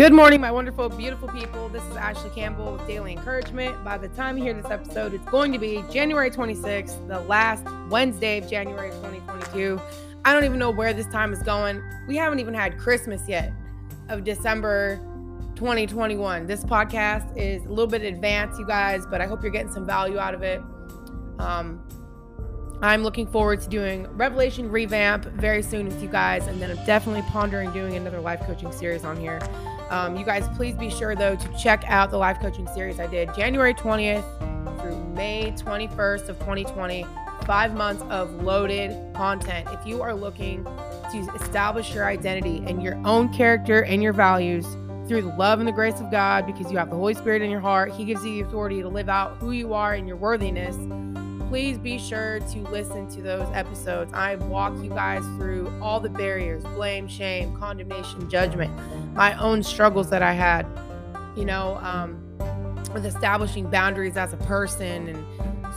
Good morning, my wonderful, beautiful people. This is Ashley Campbell with Daily Encouragement. By the time you hear this episode, it's going to be January 26th, the last Wednesday of January 2022. I don't even know where this time is going. We haven't even had Christmas yet of December 2021. This podcast is a little bit advanced, you guys, but I hope you're getting some value out of it. Um, I'm looking forward to doing Revelation revamp very soon with you guys, and then I'm definitely pondering doing another life coaching series on here. Um, you guys, please be sure though to check out the life coaching series I did January 20th through May 21st of 2020. Five months of loaded content. If you are looking to establish your identity and your own character and your values through the love and the grace of God, because you have the Holy Spirit in your heart, He gives you the authority to live out who you are and your worthiness please be sure to listen to those episodes. I walk you guys through all the barriers blame, shame, condemnation, judgment, my own struggles that I had, you know, um, with establishing boundaries as a person and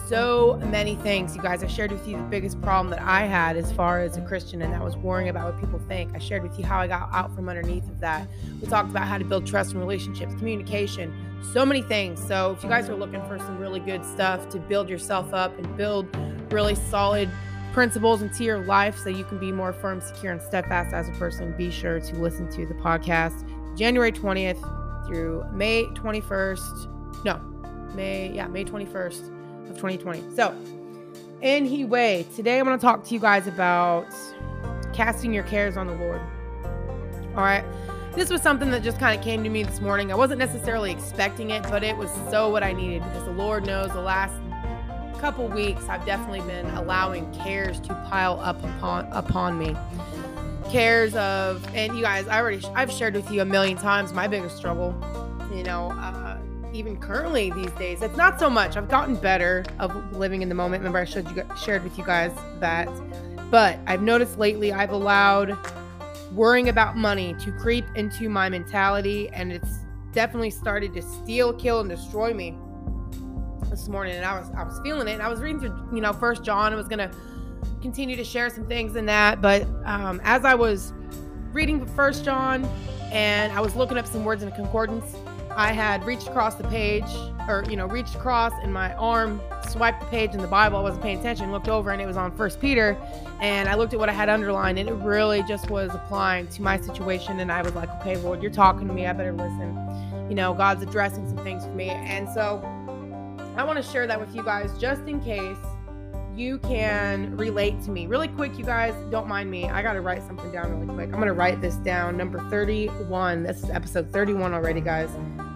so many things. You guys, I shared with you the biggest problem that I had as far as a Christian, and that was worrying about what people think. I shared with you how I got out from underneath of that. We talked about how to build trust in relationships, communication, so many things. So if you guys are looking for some really good stuff to build yourself up and build really solid principles into your life so you can be more firm, secure, and steadfast as a person, be sure to listen to the podcast January 20th through May 21st. No, May, yeah, May 21st of 2020. So, anyway, today I'm going to talk to you guys about casting your cares on the Lord. All right. This was something that just kind of came to me this morning. I wasn't necessarily expecting it, but it was so what I needed because the Lord knows the last couple weeks I've definitely been allowing cares to pile up upon upon me. Cares of and you guys, I already I've shared with you a million times my biggest struggle. You know, uh, even currently these days, it's not so much. I've gotten better of living in the moment. Remember, I showed you shared with you guys that, but I've noticed lately I've allowed worrying about money to creep into my mentality and it's definitely started to steal kill and destroy me this morning. And i was i was feeling it. And i was reading through you know first john i was gonna continue to share some things in that. But um, as i was reading first john and i was looking up some words in a concordance I had reached across the page, or you know, reached across, and my arm swiped the page in the Bible. I wasn't paying attention. Looked over, and it was on First Peter, and I looked at what I had underlined, and it really just was applying to my situation. And I was like, okay, Lord, you're talking to me. I better listen. You know, God's addressing some things for me, and so I want to share that with you guys, just in case you can relate to me. Really quick, you guys, don't mind me. I got to write something down really quick. I'm going to write this down. Number 31. This is episode 31 already, guys.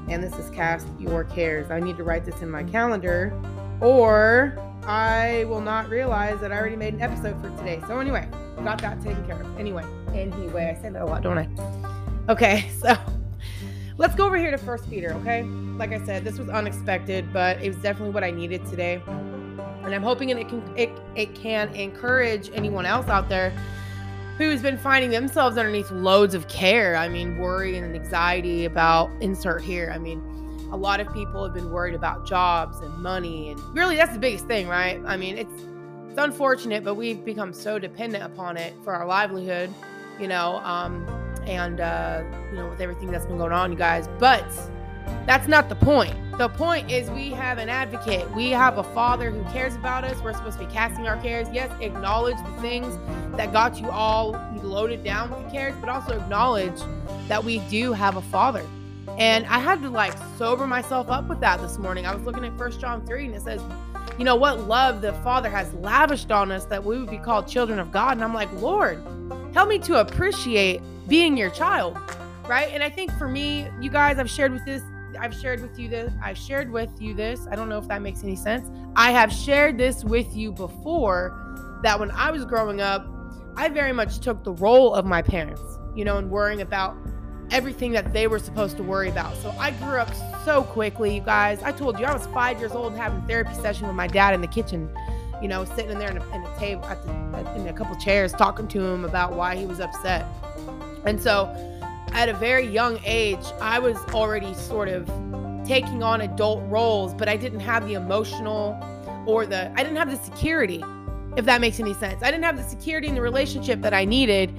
And this is Cast Your Cares. I need to write this in my calendar or I will not realize that I already made an episode for today. So, anyway, got that taken care of. Anyway, anyway, I say that a lot, don't I? Okay, so let's go over here to First Peter, okay? Like I said, this was unexpected, but it was definitely what I needed today and I'm hoping it can it, it can encourage anyone else out there who's been finding themselves underneath loads of care. I mean, worry and anxiety about insert here. I mean, a lot of people have been worried about jobs and money, and really that's the biggest thing, right? I mean, it's it's unfortunate, but we've become so dependent upon it for our livelihood, you know, um, and uh, you know, with everything that's been going on, you guys. But that's not the point. The point is we have an advocate. We have a father who cares about us. We're supposed to be casting our cares. Yes, acknowledge the things that got you all loaded down with cares, but also acknowledge that we do have a father. And I had to like sober myself up with that this morning. I was looking at First John 3 and it says, you know, what love the Father has lavished on us that we would be called children of God. And I'm like, Lord, help me to appreciate being your child. Right. And I think for me, you guys, I've shared with this I've shared with you this. I've shared with you this. I don't know if that makes any sense. I have shared this with you before that when I was growing up, I very much took the role of my parents, you know, and worrying about everything that they were supposed to worry about. So I grew up so quickly, you guys. I told you I was five years old having therapy session with my dad in the kitchen, you know, sitting in there in a, in a table at the, in a couple chairs talking to him about why he was upset. And so at a very young age, I was already sort of taking on adult roles, but I didn't have the emotional or the, I didn't have the security, if that makes any sense. I didn't have the security in the relationship that I needed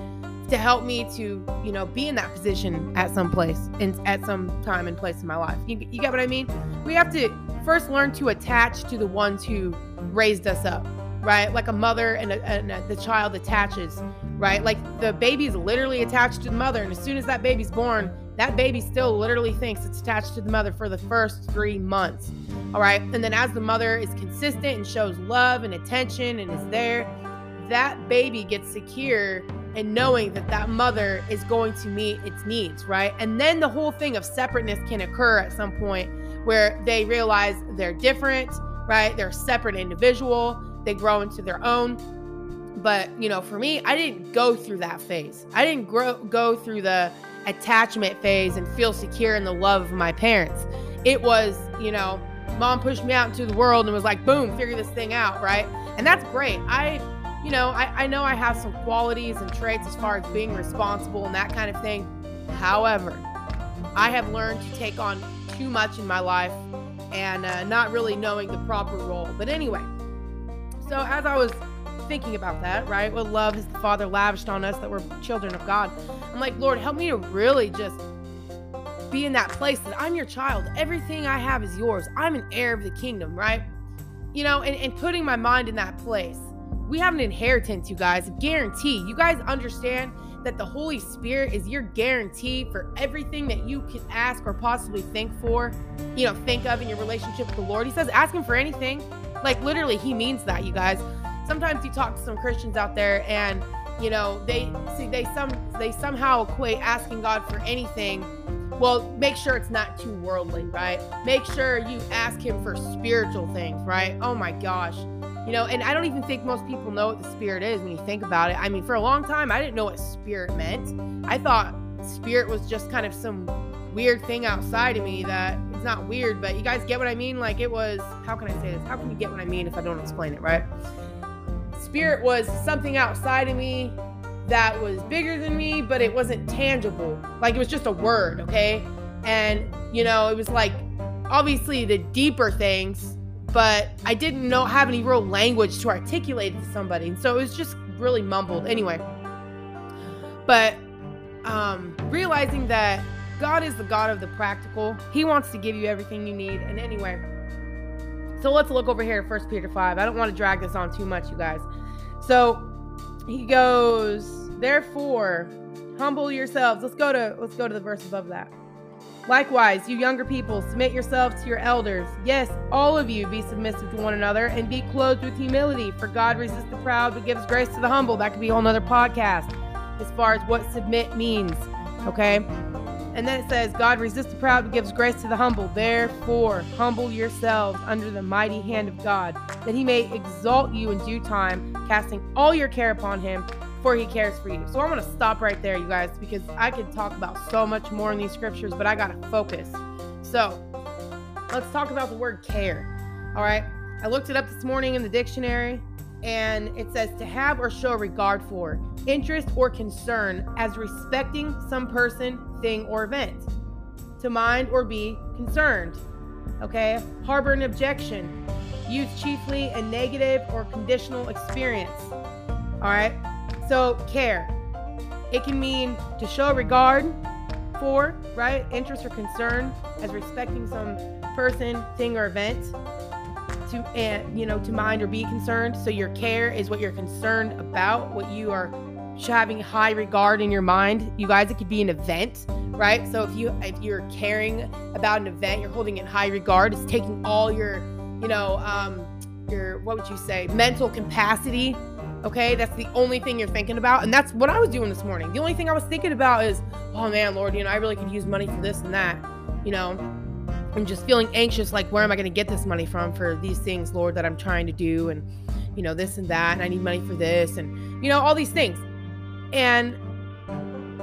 to help me to, you know, be in that position at some place and at some time and place in my life. You, you get what I mean? We have to first learn to attach to the ones who raised us up, right? Like a mother and, a, and a, the child attaches, right? Like the baby is literally attached to the mother. And as soon as that baby's born, that baby still literally thinks it's attached to the mother for the first three months. All right. And then as the mother is consistent and shows love and attention and is there, that baby gets secure and knowing that that mother is going to meet its needs, right? And then the whole thing of separateness can occur at some point where they realize they're different, right? They're a separate individual, they grow into their own. But, you know, for me, I didn't go through that phase. I didn't grow, go through the attachment phase and feel secure in the love of my parents. It was, you know, mom pushed me out into the world and was like, boom, figure this thing out, right? And that's great. I you know, I, I know I have some qualities and traits as far as being responsible and that kind of thing. However, I have learned to take on too much in my life and uh, not really knowing the proper role. But anyway, so as I was thinking about that, right, what love has the Father lavished on us that we're children of God, I'm like, Lord, help me to really just be in that place that I'm your child. Everything I have is yours. I'm an heir of the kingdom, right? You know, and, and putting my mind in that place we have an inheritance, you guys, a guarantee. You guys understand that the Holy Spirit is your guarantee for everything that you can ask or possibly think for, you know, think of in your relationship with the Lord. He says, ask Him for anything. Like, literally, He means that, you guys. Sometimes you talk to some Christians out there and, you know, they see, they some, they somehow equate asking God for anything well, make sure it's not too worldly, right? Make sure you ask him for spiritual things, right? Oh my gosh. You know, and I don't even think most people know what the spirit is when you think about it. I mean, for a long time, I didn't know what spirit meant. I thought spirit was just kind of some weird thing outside of me that it's not weird, but you guys get what I mean? Like it was, how can I say this? How can you get what I mean if I don't explain it, right? Spirit was something outside of me that was bigger than me, but it wasn't tangible. Like it was just a word, okay? And, you know, it was like obviously the deeper things but I didn't know have any real language to articulate to somebody. And so it was just really mumbled. Anyway. But um realizing that God is the God of the practical. He wants to give you everything you need. And anyway. So let's look over here at First Peter 5. I don't want to drag this on too much, you guys. So he goes, therefore, humble yourselves. Let's go to let's go to the verse above that. Likewise, you younger people, submit yourselves to your elders. Yes, all of you be submissive to one another and be clothed with humility, for God resists the proud but gives grace to the humble. That could be a whole nother podcast as far as what submit means. Okay? And then it says, God resists the proud but gives grace to the humble. Therefore, humble yourselves under the mighty hand of God, that he may exalt you in due time, casting all your care upon him for he cares for you. So I'm going to stop right there, you guys, because I could talk about so much more in these scriptures, but I got to focus. So let's talk about the word care. All right. I looked it up this morning in the dictionary, and it says to have or show regard for, interest or concern as respecting some person, thing, or event. To mind or be concerned. Okay. Harbor an objection. Used chiefly in negative or conditional experience. All right. So, care. It can mean to show regard for, right? Interest or concern as respecting some person, thing, or event to and you know to mind or be concerned so your care is what you're concerned about what you are having high regard in your mind you guys it could be an event right so if you if you're caring about an event you're holding it in high regard it's taking all your you know um your what would you say mental capacity Okay, that's the only thing you're thinking about. And that's what I was doing this morning. The only thing I was thinking about is, oh man, Lord, you know, I really could use money for this and that, you know. I'm just feeling anxious, like, where am I going to get this money from for these things, Lord, that I'm trying to do? And, you know, this and that. And I need money for this. And, you know, all these things. And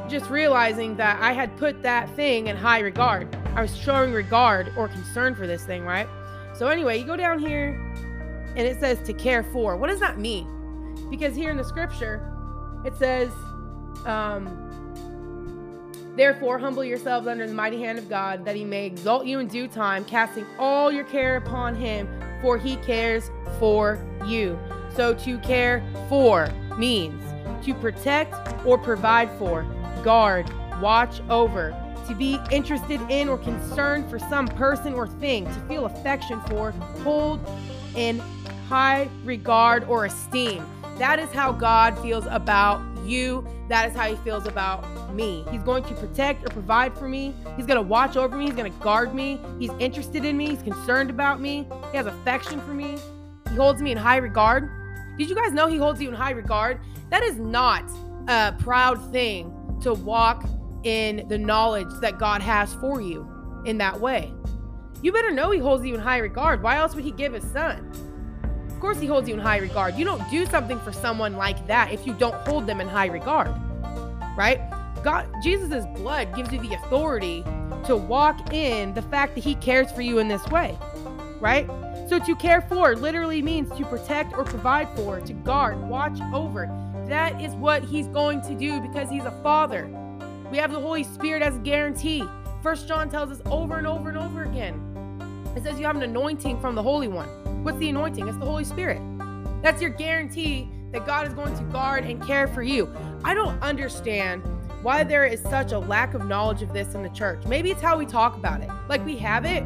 just realizing that I had put that thing in high regard. I was showing regard or concern for this thing, right? So, anyway, you go down here and it says to care for. What does that mean? Because here in the scripture, it says, um, Therefore, humble yourselves under the mighty hand of God, that he may exalt you in due time, casting all your care upon him, for he cares for you. So, to care for means to protect or provide for, guard, watch over, to be interested in or concerned for some person or thing, to feel affection for, hold in high regard or esteem. That is how God feels about you. That is how he feels about me. He's going to protect or provide for me. He's going to watch over me. He's going to guard me. He's interested in me. He's concerned about me. He has affection for me. He holds me in high regard. Did you guys know he holds you in high regard? That is not a proud thing to walk in the knowledge that God has for you in that way. You better know he holds you in high regard. Why else would he give his son? Course, he holds you in high regard. You don't do something for someone like that if you don't hold them in high regard, right? God, Jesus' blood gives you the authority to walk in the fact that he cares for you in this way, right? So to care for literally means to protect or provide for, to guard, watch over. That is what he's going to do because he's a father. We have the Holy Spirit as a guarantee. First John tells us over and over and over again. It says you have an anointing from the Holy One. What's the anointing? It's the Holy Spirit. That's your guarantee that God is going to guard and care for you. I don't understand why there is such a lack of knowledge of this in the church. Maybe it's how we talk about it. Like we have it,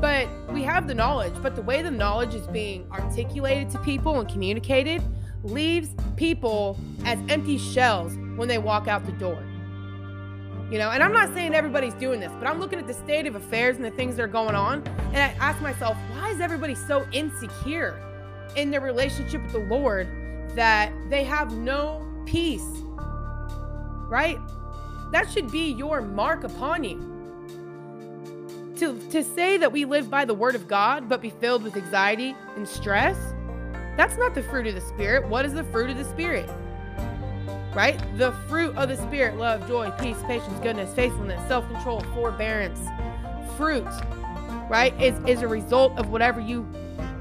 but we have the knowledge, but the way the knowledge is being articulated to people and communicated leaves people as empty shells when they walk out the door. You know, and I'm not saying everybody's doing this, but I'm looking at the state of affairs and the things that are going on. And I ask myself, why is everybody so insecure in their relationship with the Lord that they have no peace? Right? That should be your mark upon you. To, to say that we live by the word of God, but be filled with anxiety and stress, that's not the fruit of the Spirit. What is the fruit of the Spirit? Right? The fruit of the Spirit love, joy, peace, patience, goodness, faithfulness, self control, forbearance. Fruit, right, is, is a result of whatever you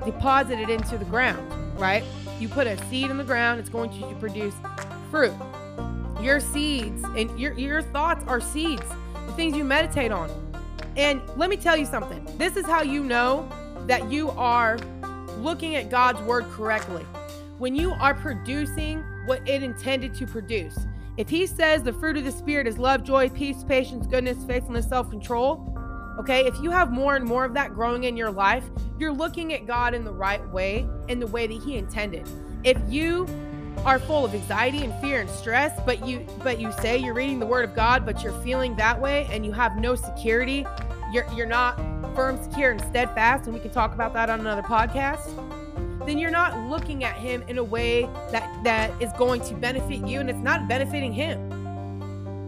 deposited into the ground, right? You put a seed in the ground, it's going to produce fruit. Your seeds and your, your thoughts are seeds, the things you meditate on. And let me tell you something this is how you know that you are looking at God's word correctly. When you are producing what it intended to produce. If he says the fruit of the Spirit is love, joy, peace, patience, goodness, faithfulness, self control, okay, if you have more and more of that growing in your life, you're looking at God in the right way, in the way that he intended. If you are full of anxiety and fear and stress, but you but you say you're reading the word of God, but you're feeling that way and you have no security, you're you're not firm, secure, and steadfast, and we can talk about that on another podcast then you're not looking at him in a way that that is going to benefit you and it's not benefiting him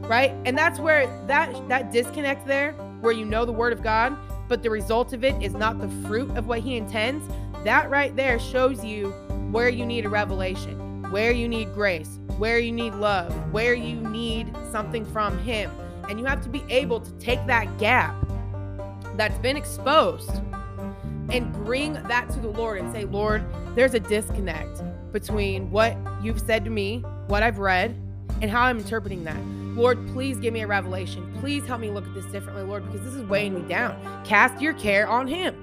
right? And that's where that that disconnect there where you know the word of god but the result of it is not the fruit of what he intends that right there shows you where you need a revelation where you need grace where you need love where you need something from him. And you have to be able to take that gap that's been exposed and bring that to the Lord and say, Lord, there's a disconnect between what you've said to me, what I've read, and how I'm interpreting that. Lord, please give me a revelation. Please help me look at this differently, Lord, because this is weighing me down. Cast your care on Him.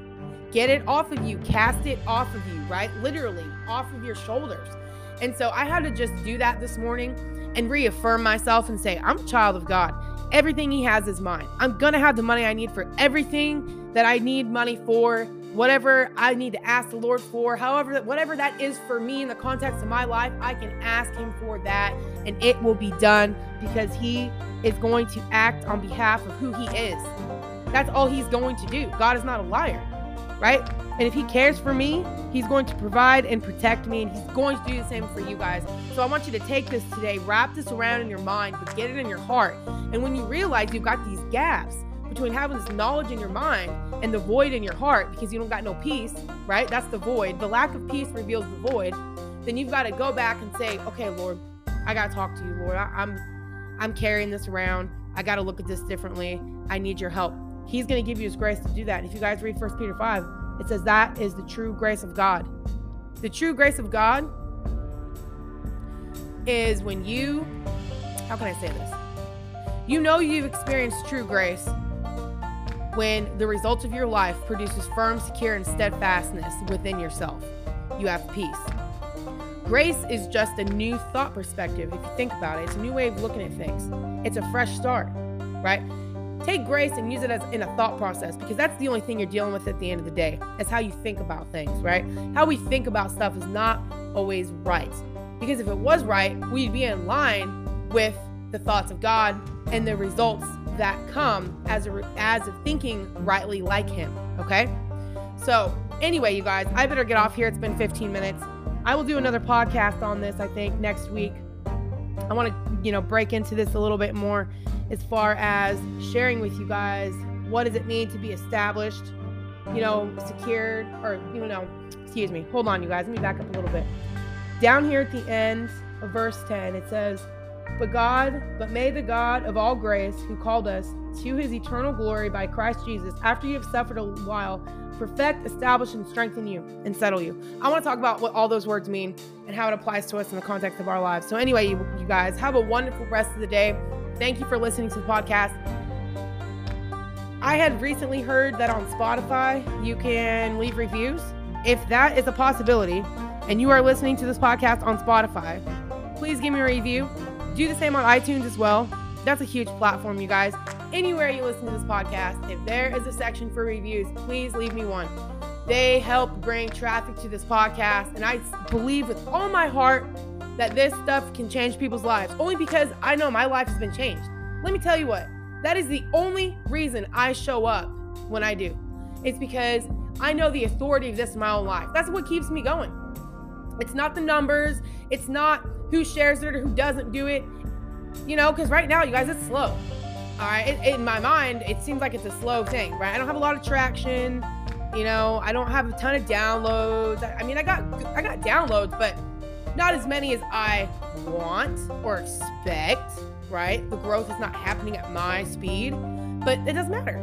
Get it off of you. Cast it off of you, right? Literally, off of your shoulders. And so I had to just do that this morning and reaffirm myself and say, I'm a child of God. Everything He has is mine. I'm going to have the money I need for everything that I need money for whatever I need to ask the Lord for, however, whatever that is for me in the context of my life, I can ask Him for that and it will be done because He is going to act on behalf of who He is. That's all He's going to do. God is not a liar, right? And if He cares for me, He's going to provide and protect me, and He's going to do the same for you guys. So I want you to take this today, wrap this around in your mind, but get it in your heart. And when you realize you've got these gaps, between having this knowledge in your mind and the void in your heart because you don't got no peace, right? That's the void. The lack of peace reveals the void. Then you've got to go back and say, okay, Lord, I got to talk to you, Lord. I, I'm I'm carrying this around. I got to look at this differently. I need your help. He's going to give you his grace to do that. And if you guys read First Peter 5, it says that is the true grace of God. The true grace of God is when you, how can I say this? You know you've experienced true grace when the results of your life produces firm, secure, and steadfastness within yourself. You have peace. Grace is just a new thought perspective. If you think about it, it's a new way of looking at things. It's a fresh start, right? Take grace and use it as in a thought process because that's the only thing you're dealing with at the end of the day. It's how you think about things, right? How we think about stuff is not always right. Because if it was right, we'd be in line with the thoughts of God and the results that come as a as of thinking rightly like him, okay? So, anyway, you guys, I better get off here. It's been 15 minutes. I will do another podcast on this, I think, next week. I want to, you know, break into this a little bit more as far as sharing with you guys what does it mean to be established, you know, secured, or, you know, excuse me. Hold on, you guys. Let me back up a little bit. Down here at the end of verse 10, it says, But God, but may the God of all grace, who called us to his eternal glory by Christ Jesus, after you have suffered a while, perfect, establish, and strengthen you and settle you. I want to talk about what all those words mean and how it applies to us in the context of our lives. So, anyway, you, you guys, have a wonderful rest of the day. Thank you for listening to the podcast. I had recently heard that on Spotify you can leave reviews. If that is a possibility and you are listening to this podcast on Spotify, please give me a review. Do the same on iTunes as well. That's a huge platform, you guys anywhere you listen to this podcast, if there is a section for reviews, please leave me one. They help bring traffic to this podcast, and I believe with all my heart that this stuff can change people's lives, only because I know my life has been changed. Let me tell you what, that is the only reason I show up when I do. It's because I know the authority of this in my own life. That's what keeps me going. It's not the numbers, it's not who shares it or who doesn't do it. You know, because right now, you guys, it's slow. All right. It, in my mind, it seems like it's a slow thing, right? I don't have a lot of traction. You know, I don't have a ton of downloads. I, I mean, I got I got downloads, but not as many as I want or expect, right? The growth is not happening at my speed, but it doesn't matter.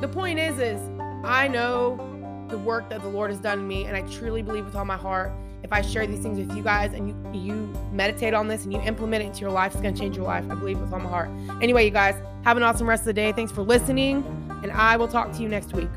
The point is is I know the work that the Lord has done in me and I truly believe with all my heart if I share these things with you guys and you you meditate on this and you implement it into your life, it's gonna change your life. I believe with all my heart. Anyway, you guys, have an awesome rest of the day. Thanks for listening, and I will talk to you next week.